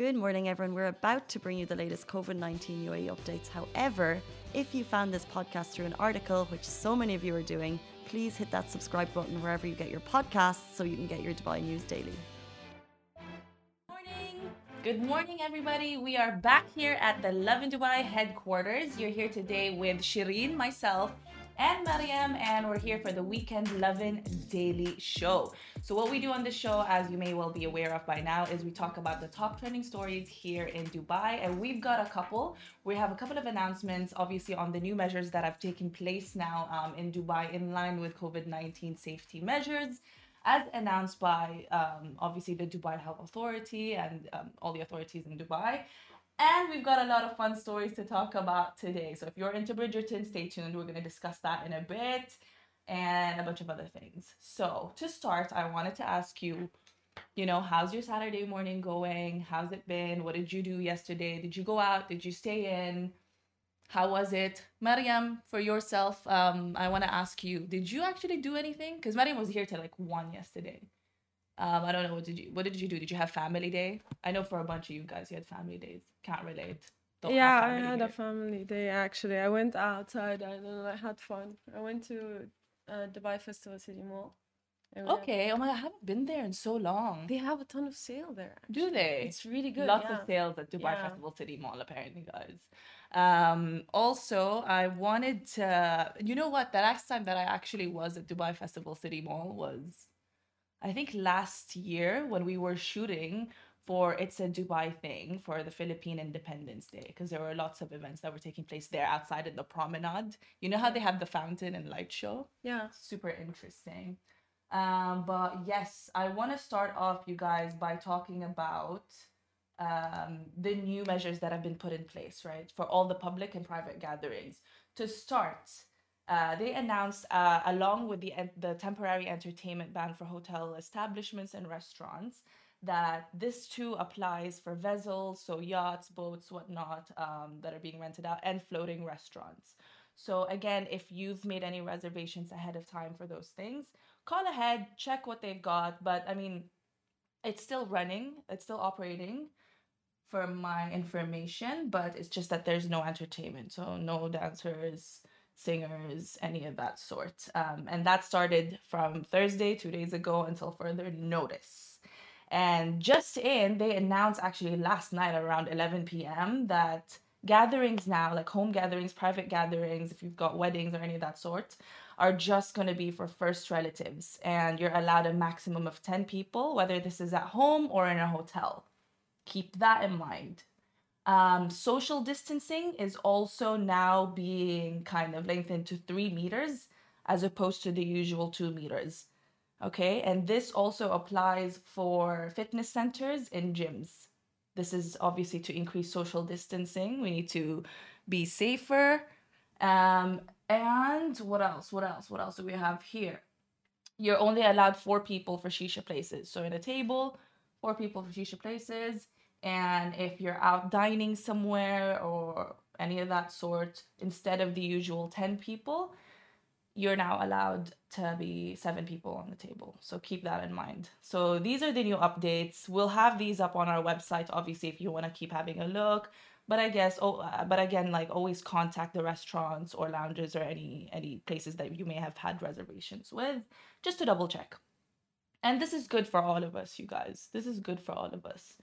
Good morning, everyone. We're about to bring you the latest COVID 19 UAE updates. However, if you found this podcast through an article, which so many of you are doing, please hit that subscribe button wherever you get your podcasts so you can get your Dubai news daily. Good morning, everybody. We are back here at the Lovin Dubai headquarters. You're here today with Shireen, myself, and Mariam, and we're here for the Weekend Lovin Daily Show. So, what we do on the show, as you may well be aware of by now, is we talk about the top trending stories here in Dubai, and we've got a couple. We have a couple of announcements, obviously, on the new measures that have taken place now um, in Dubai in line with COVID 19 safety measures as announced by um, obviously the Dubai Health Authority and um, all the authorities in Dubai. And we've got a lot of fun stories to talk about today. So if you're into Bridgerton, stay tuned. We're going to discuss that in a bit and a bunch of other things. So to start, I wanted to ask you, you know, how's your Saturday morning going? How's it been? What did you do yesterday? Did you go out? Did you stay in? How was it? Mariam, for yourself, um, I want to ask you, did you actually do anything? Because Mariam was here till like one yesterday. Um, I don't know what did you what did you do? Did you have family day? I know for a bunch of you guys you had family days. Can't relate. Don't yeah, I had here. a family day actually. I went outside and I had fun. I went to uh, Dubai Festival City Mall. Okay. Oh my god, I haven't been there in so long. They have a ton of sale there. Do they? It's really good. Lots yeah. of sales at Dubai Yeah. Festival City Mall, apparently, guys. Um, also, I wanted to, you know what? The last time that I actually was at Dubai Festival City Mall was, I think, last year when we were shooting for It's a Dubai thing for the Philippine Independence Day, because there were lots of events that were taking place there outside in the promenade. You know how they have the fountain and light show? Yeah. super interesting. Um, but yes, I want to start off, you guys, by talking about um, the new measures that have been put in place, right, for all the public and private gatherings. To start, uh, they announced, uh, along with the the temporary entertainment ban for hotel establishments and restaurants, that this too applies for vessels, so yachts, boats, whatnot, um, that are being rented out, and floating restaurants. So again, if you've made any reservations ahead of time for those things, call ahead, check what they've got. But I mean, it's still running, it's still operating for my information, but it's just that there's no entertainment. So no dancers, singers, any of that sort. Um, and that started from Thursday, two days ago, until further notice. And just in, they announced actually last night around 11 p.m. that gatherings now, like home gatherings, private gatherings, if you've got weddings or any of that sort, are just going to be for first relatives. And you're allowed a maximum of 10 people, whether this is at home or in a hotel. Keep that in mind. Um, social distancing is also now being kind of lengthened to three meters as opposed to the usual two meters. Okay, and this also applies for fitness centers and gyms. This is obviously to increase social distancing. We need to be safer. Um, and what else? What else? What else do we have here? You're only allowed four people for shisha places. So in a table, four people for shisha places. And if you're out dining somewhere or any of that sort, instead of the usual 10 people, you're now allowed to be seven people on the table. So keep that in mind. So these are the new updates. We'll have these up on our website, obviously, if you want to keep having a look. But I guess, oh, uh, but again, like always contact the restaurants or lounges or any any places that you may have had reservations with, just to double check. And this is good for all of us, you guys. This is good for all of us.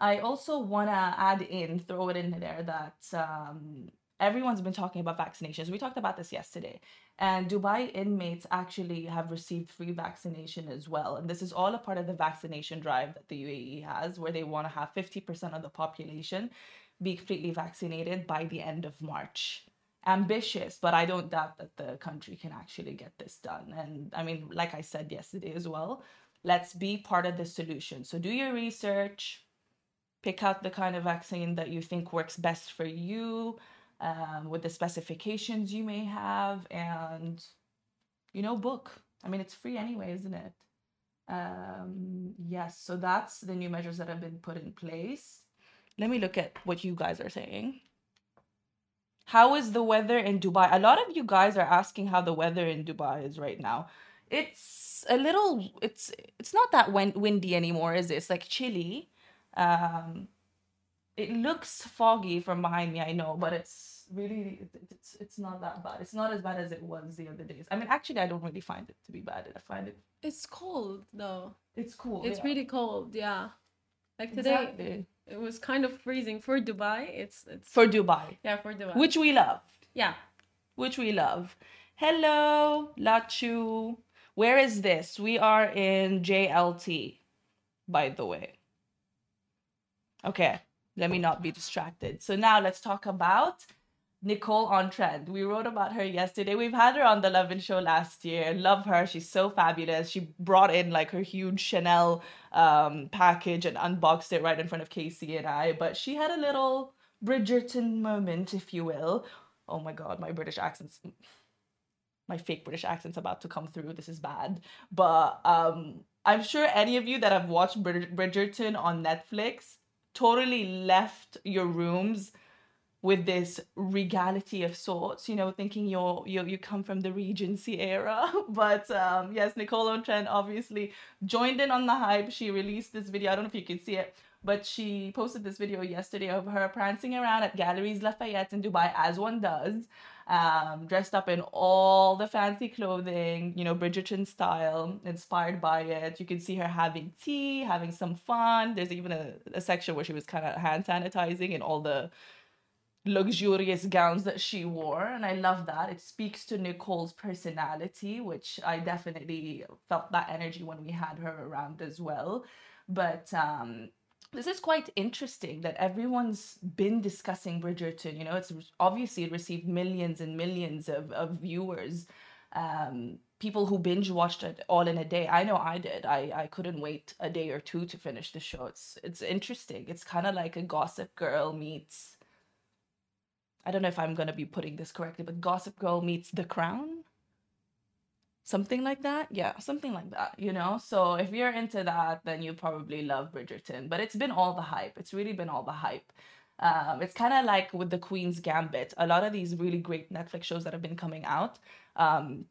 I also want to add in, throw it in there that um, everyone's been talking about vaccinations. We talked about this yesterday. And Dubai inmates actually have received free vaccination as well. And this is all a part of the vaccination drive that the UAE has, where they want to have 50% of the population be completely vaccinated by the end of March. Ambitious, but I don't doubt that the country can actually get this done. And I mean, like I said yesterday as well, let's be part of the solution. So do your research, pick out the kind of vaccine that you think works best for you um, with the specifications you may have and you know book. I mean it's free anyway isn't it? Um, yes so that's the new measures that have been put in place. Let me look at what you guys are saying. How is the weather in dubai? A lot of you guys are asking how the weather in dubai is right now. It's a little it's it's not that win- windy anymore is it? It's like chilly um it looks foggy from behind me, I know, but it's really it's it's not that bad. It's not as bad as it was the other days. I mean, actually, I don't really find it to be bad. I find it It's cold though. it's cool. It's yeah. really cold. Yeah. Like today, Exactly. it was kind of freezing for Dubai. It's it's for Dubai, yeah for Dubai. which we love. yeah. which we love. Hello, Lachu. Where is this? We are in JLT, by the way. Okay, let me not be distracted. So now let's talk about Nicole on Trend. We wrote about her yesterday. We've had her on the Lovin Show last year. Love her. She's so fabulous. She brought in like her huge Chanel um, package and unboxed it right in front of Casey and I. But she had a little Bridgerton moment, if you will. Oh my god, my British accent's my fake British accent's about to come through. This is bad. But um I'm sure any of you that have watched Brid- Bridgerton on Netflix totally left your rooms with this regality of sorts, you know, thinking you're you you come from the Regency era. But um yes, Nicole Trent obviously joined in on the hype. She released this video. I don't know if you can see it, but she posted this video yesterday of her prancing around at Galeries Lafayette in Dubai, as one does, um, dressed up in all the fancy clothing, you know, Bridgerton style, inspired by it. You can see her having tea, having some fun. There's even a, a section where she was kind of hand sanitizing in all the luxurious gowns that she wore and i love that it speaks to nicole's personality which i definitely felt that energy when we had her around as well but um this is quite interesting that everyone's been discussing bridgerton you know it's obviously it received millions and millions of, of viewers um people who binge watched it all in a day. I know i did. I i couldn't wait a day or two to finish the show. It's it's interesting. It's kind of like a gossip girl meets I don't know if I'm to be putting this correctly, but Gossip Girl meets The Crown. Something like that. Yeah, something like that, you know? So if you're into that, then you probably love Bridgerton. But it's been all the hype. It's really been all the hype. Um, it's kind of like with The Queen's Gambit. A lot of these really great Netflix shows that have been coming out. Um,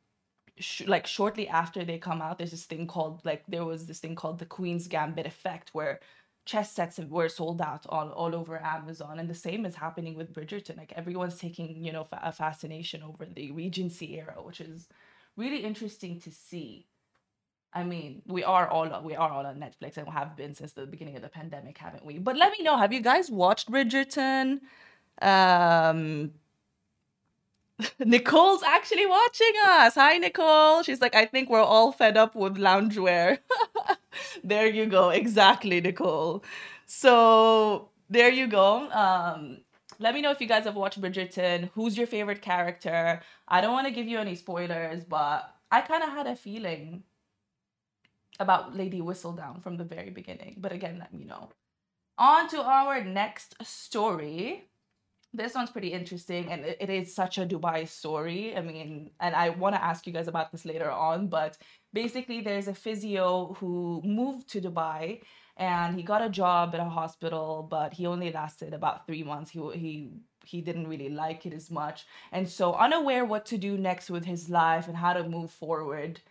sh- like shortly after they come out, there's this thing called, like, there was this thing called The Queen's Gambit effect where chess sets were sold out all, all over Amazon. And the same is happening with Bridgerton. Like everyone's taking, you know, fa- a fascination over the Regency era, which is really interesting to see. I mean, we are all we are all on Netflix and have been since the beginning of the pandemic, haven't we? But let me know, have you guys watched Bridgerton? Um Nicole's actually watching us. Hi, Nicole. She's like, I think we're all fed up with loungewear. there you go. Exactly, Nicole. So there you go. Um, let me know if you guys have watched Bridgerton. Who's your favorite character? I don't want to give you any spoilers, but I kind of had a feeling about Lady Whistledown from the very beginning. But again, let me know. On to our next story this one's pretty interesting and it, is such a dubai story i mean and i want to ask you guys about this later on but basically there's a physio who moved to dubai and he got a job at a hospital but he only lasted about three months. He he he didn't really like it as much. And so unaware what to do next with his life and how to move forward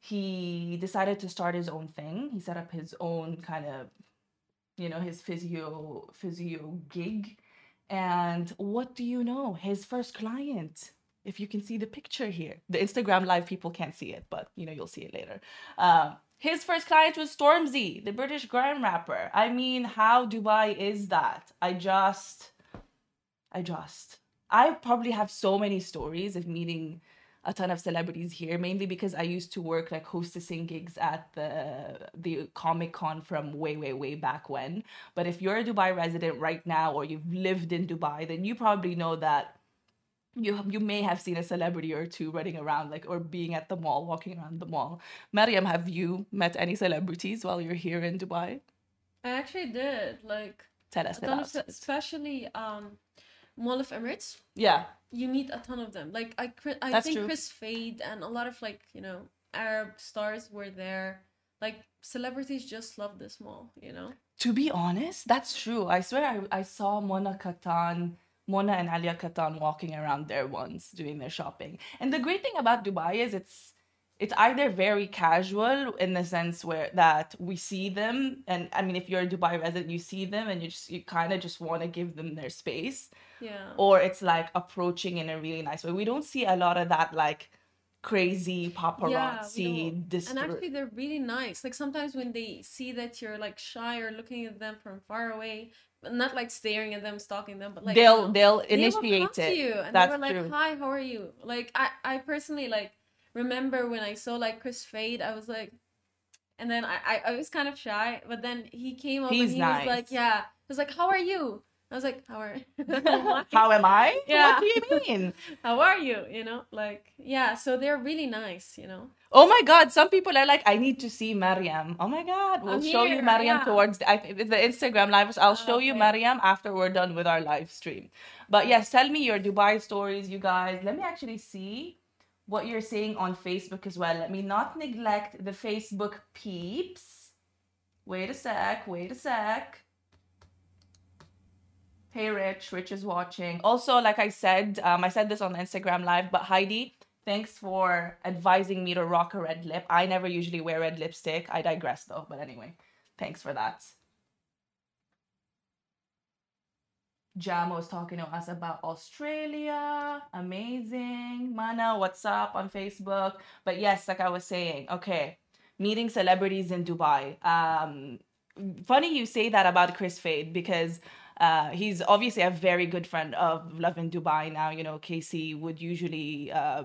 he decided to start his own thing. He set up his own kind of you know his physio physio gig. And what do you know? His first client, if you can see the picture here, the Instagram live people can't see it, but you know, you'll see it later. Um, his first client was Stormzy, the British grime rapper. I mean, how Dubai is that? I just, I just, I probably have so many stories of meeting a ton of celebrities here, mainly because I used to work like hostessing gigs at the the Comic Con from way, way, way back when. But if you're a Dubai resident right now or you've lived in Dubai, then you probably know that you you may have seen a celebrity or two running around like or being at the mall, walking around the mall. Mariam, have you met any celebrities while you're here in Dubai? I actually did. Like, Tell us about of, especially um, Mall of Emirates. Yeah, You meet a ton of them. Like, I, I That's think true. Kris Fade and a lot of like you know Arab stars were there. Like, celebrities just love this mall. You know. to be honest, that's true. I swear I, I saw Mona Kattan, Mona and Alia Kattan walking around there once doing their shopping. And the great thing about Dubai is it's it's either very casual in the sense where that we see them and i mean if you're a dubai resident you see them and you just you kind of just want to give them their space Yeah. or it's like approaching in a really nice way we don't see a lot of that like crazy paparazzi don't. and actually they're really nice like sometimes when they see that you're like shy or looking at them from far away not like staring at them stalking them but like they'll they'll they will come initiate to it. you and that's they were like true. Hi how are you? Like i i personally like remember when i saw like kris fade i was like and then i i, I was kind of shy but then he came up He's and he was like yeah. He was like how are you? I was like how are how am i? Yeah. what do you mean? How are you? You know like yeah so they're really nice you know Oh my God! Some people are like, I need to see Mariam. Oh my God! We'll I'm show you Mariam yeah. towards the, I, the Instagram live. I'll show you Okay. Mariam after we're done with our live stream. But yes, tell me your Dubai stories, you guys. Let me actually see what you're saying on Facebook as well. Let me not neglect the Facebook peeps. Wait a sec. Wait a sec. Hey, Rich. Rich is watching. Also, like I said, um, I said this on Instagram live, but Heidi, thanks for advising me to rock a red lip. I never usually wear red lipstick. I digress though. But anyway, thanks for that. Jam was talking to us about Australia. Amazing. Mana, what's up on Facebook? But yes, like I was saying, okay, meeting celebrities in Dubai. Um, funny you say that about Kris Fade because uh, he's obviously a very good friend of Lovin Dubai now. You know, Casey would usually uh,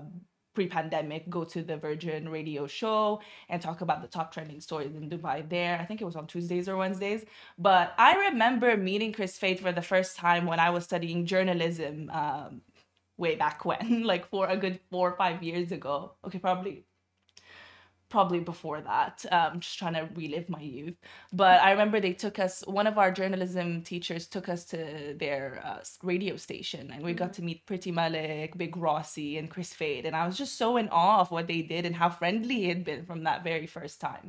pre-pandemic go to the Virgin Radio show and talk about the top trending stories in Dubai there. I think it was on Tuesdays or Wednesdays. But I remember meeting Kris Fade for the first time when I was studying journalism um, way back when, like for a good four or five years ago. Okay, probably probably before that um just trying to relive my youth. But i remember they took us one of our journalism teachers took us to their uh, radio station and we got to meet priti malik big rossi and kris fade and i was just so in awe of what they did and how friendly he had been from that very first time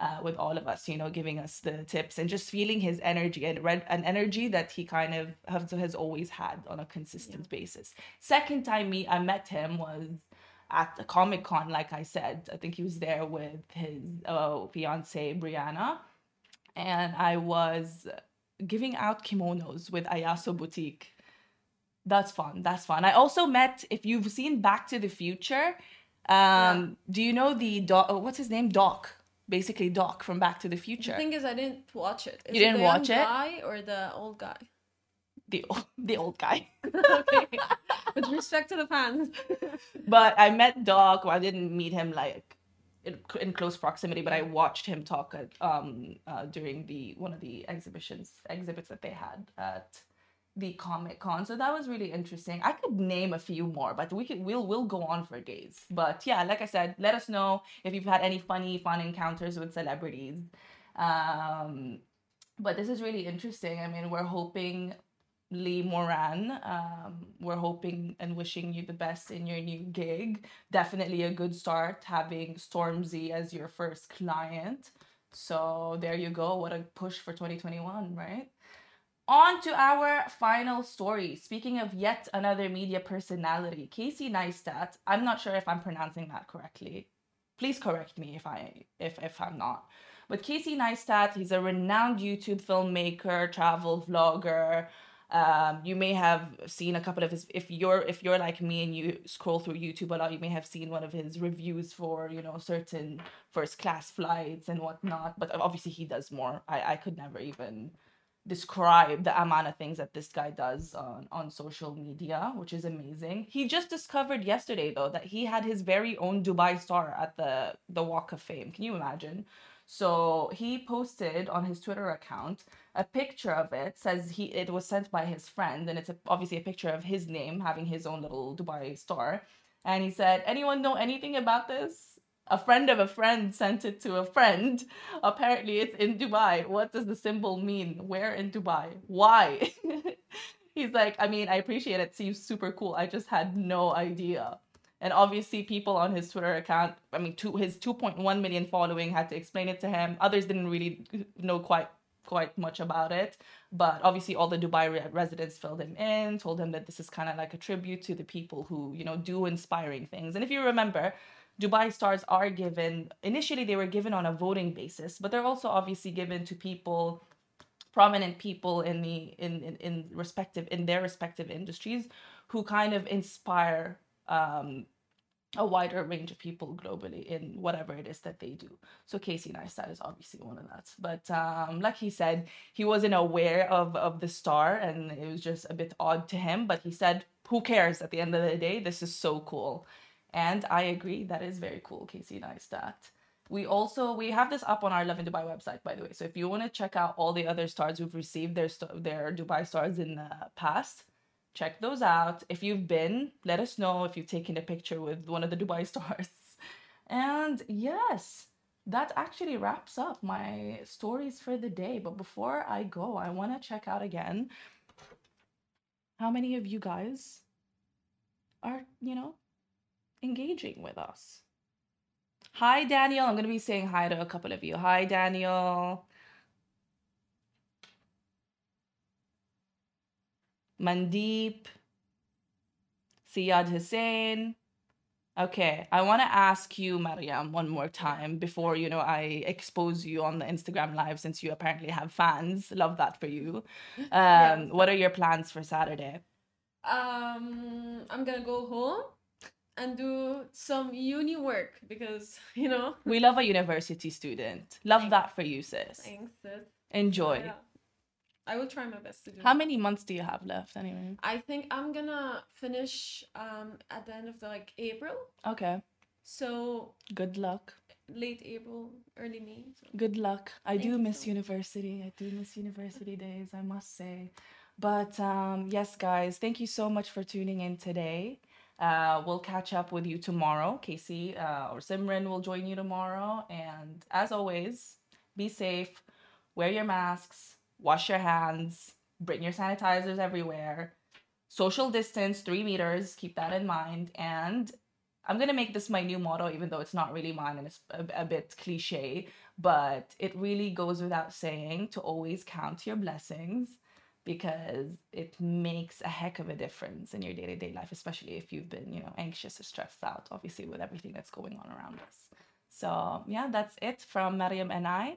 uh, with all of us, you know, giving us the tips and just feeling his energy and an energy that he kind of has, has always had on a consistent basis. Second time me I met him was at the Comic Con, like I said. I think he was there with his uh, fiance Brianna, and I was giving out kimonos with Ayaso Boutique. That's fun. That's fun. I also met. If you've seen Back to the Future, um, do you know the doc? oh, What's his name? Doc. Basically, Doc from Back to the Future. The thing is, I didn't watch it. Is You didn't young watch it? Guy or the old guy? The the old guy. okay. With respect to the fans. but I met Doc. Well, I didn't meet him like in, in close proximity, but I watched him talk at um uh, during the one of the exhibitions exhibits that they had at the Comic Con. So that was really interesting. I could name a few more, but we could we'll we'll go on for days. But yeah, like I said, let us know if you've had any funny fun encounters with celebrities. Um, but this is really interesting. I mean, we're hoping Lee Moran. Um, we're hoping and wishing you the best in your new gig. Definitely a good start having Stormzy as your first client. So there you go. What a push for 2021, right? On to our final story. Speaking of yet another media personality, Casey Neistat. I'm not sure if I'm pronouncing that correctly. Please correct me if I if if I'm not. But Casey Neistat, he's a renowned YouTube filmmaker, travel vlogger. Um, you may have seen a couple of his. If you're if you're like me and you scroll through YouTube a lot, you may have seen one of his reviews for you know certain first class flights and whatnot. But obviously he does more. I I could never even describe the amount of things that this guy does on on social media, which is amazing. He just discovered yesterday though that he had his very own Dubai star at the the Walk of Fame. Can you imagine? So he posted on his Twitter account a picture of it. Says he it was sent by his friend, and it's a, obviously a picture of his name having his own little Dubai store. And he said, "Anyone know anything about this?" A friend of a friend sent it to a friend. Apparently, it's in Dubai. What does the symbol mean? Where in Dubai? Why? He's like, I mean, I appreciate it. Seems super cool. I just had no idea. And obviously, people on his Twitter account, I mean, to his 2.1 million following, had to explain it to him. Others didn't really know quite quite much about it. But obviously, all the Dubai re- residents filled him in, told him that this is kind of like a tribute to the people who, you know, do inspiring things. And if you remember, Dubai stars are given initially they were given on a voting basis, but they're also obviously given to people prominent people in the in, in, in respective in their respective industries who kind of inspire um, a wider range of people globally in whatever it is that they do. So Casey Neistat is obviously one of that. But um, like he said, he wasn't aware of, of the star and it was just a bit odd to him. But he said, who cares at the end of the day? This is so cool. And I agree, that is very cool, Casey Neistat. We also we have this up on our Lovin Dubai website, by the way. So if you want to check out all the other stars who've received their their Dubai stars in the past, check those out. If you've been, let us know if you've taken a picture with one of the Dubai stars. And yes, that actually wraps up my stories for the day. But before I go, I want to check out again how many of you guys are, you know, engaging with us. Hi, Daniel. I'm going to be saying hi to a couple of you. Hi, Daniel. Mandeep. Siyad Hussein. Okay, I want to ask you, Mariam, one more time before you know I expose you on the Instagram live since you apparently have fans. Love that for you. Um, Yes. What are your plans for Saturday? Um, I'm gonna go home and do some uni work because you know. We love a university student. Love Thanks. that for you, sis. Thanks, sis. Enjoy. Yeah. I will try my best to do. How that. many months do you have left anyway? I think I'm gonna finish um at the end of the like April. Okay. So Good luck. late April, early May. So. Good luck. I Thank do miss so university. I do miss university days, I must say. But um, yes, guys, thank you so much for tuning in today. Uh, we'll catch up with you tomorrow. Casey uh, or Simran will join you tomorrow. And as always, be safe, wear your masks, wash your hands, bring your sanitizers everywhere, social distance, three meters, keep that in mind. And I'm gonna make this my new motto, even though it's not really mine and it's a, a bit cliche, but it really goes without saying to always count your blessings because it makes a heck of a difference in your day-to-day life, especially if you've been, you know, anxious or stressed out, obviously with everything that's going on around us. So yeah, that's it from Mariam and I.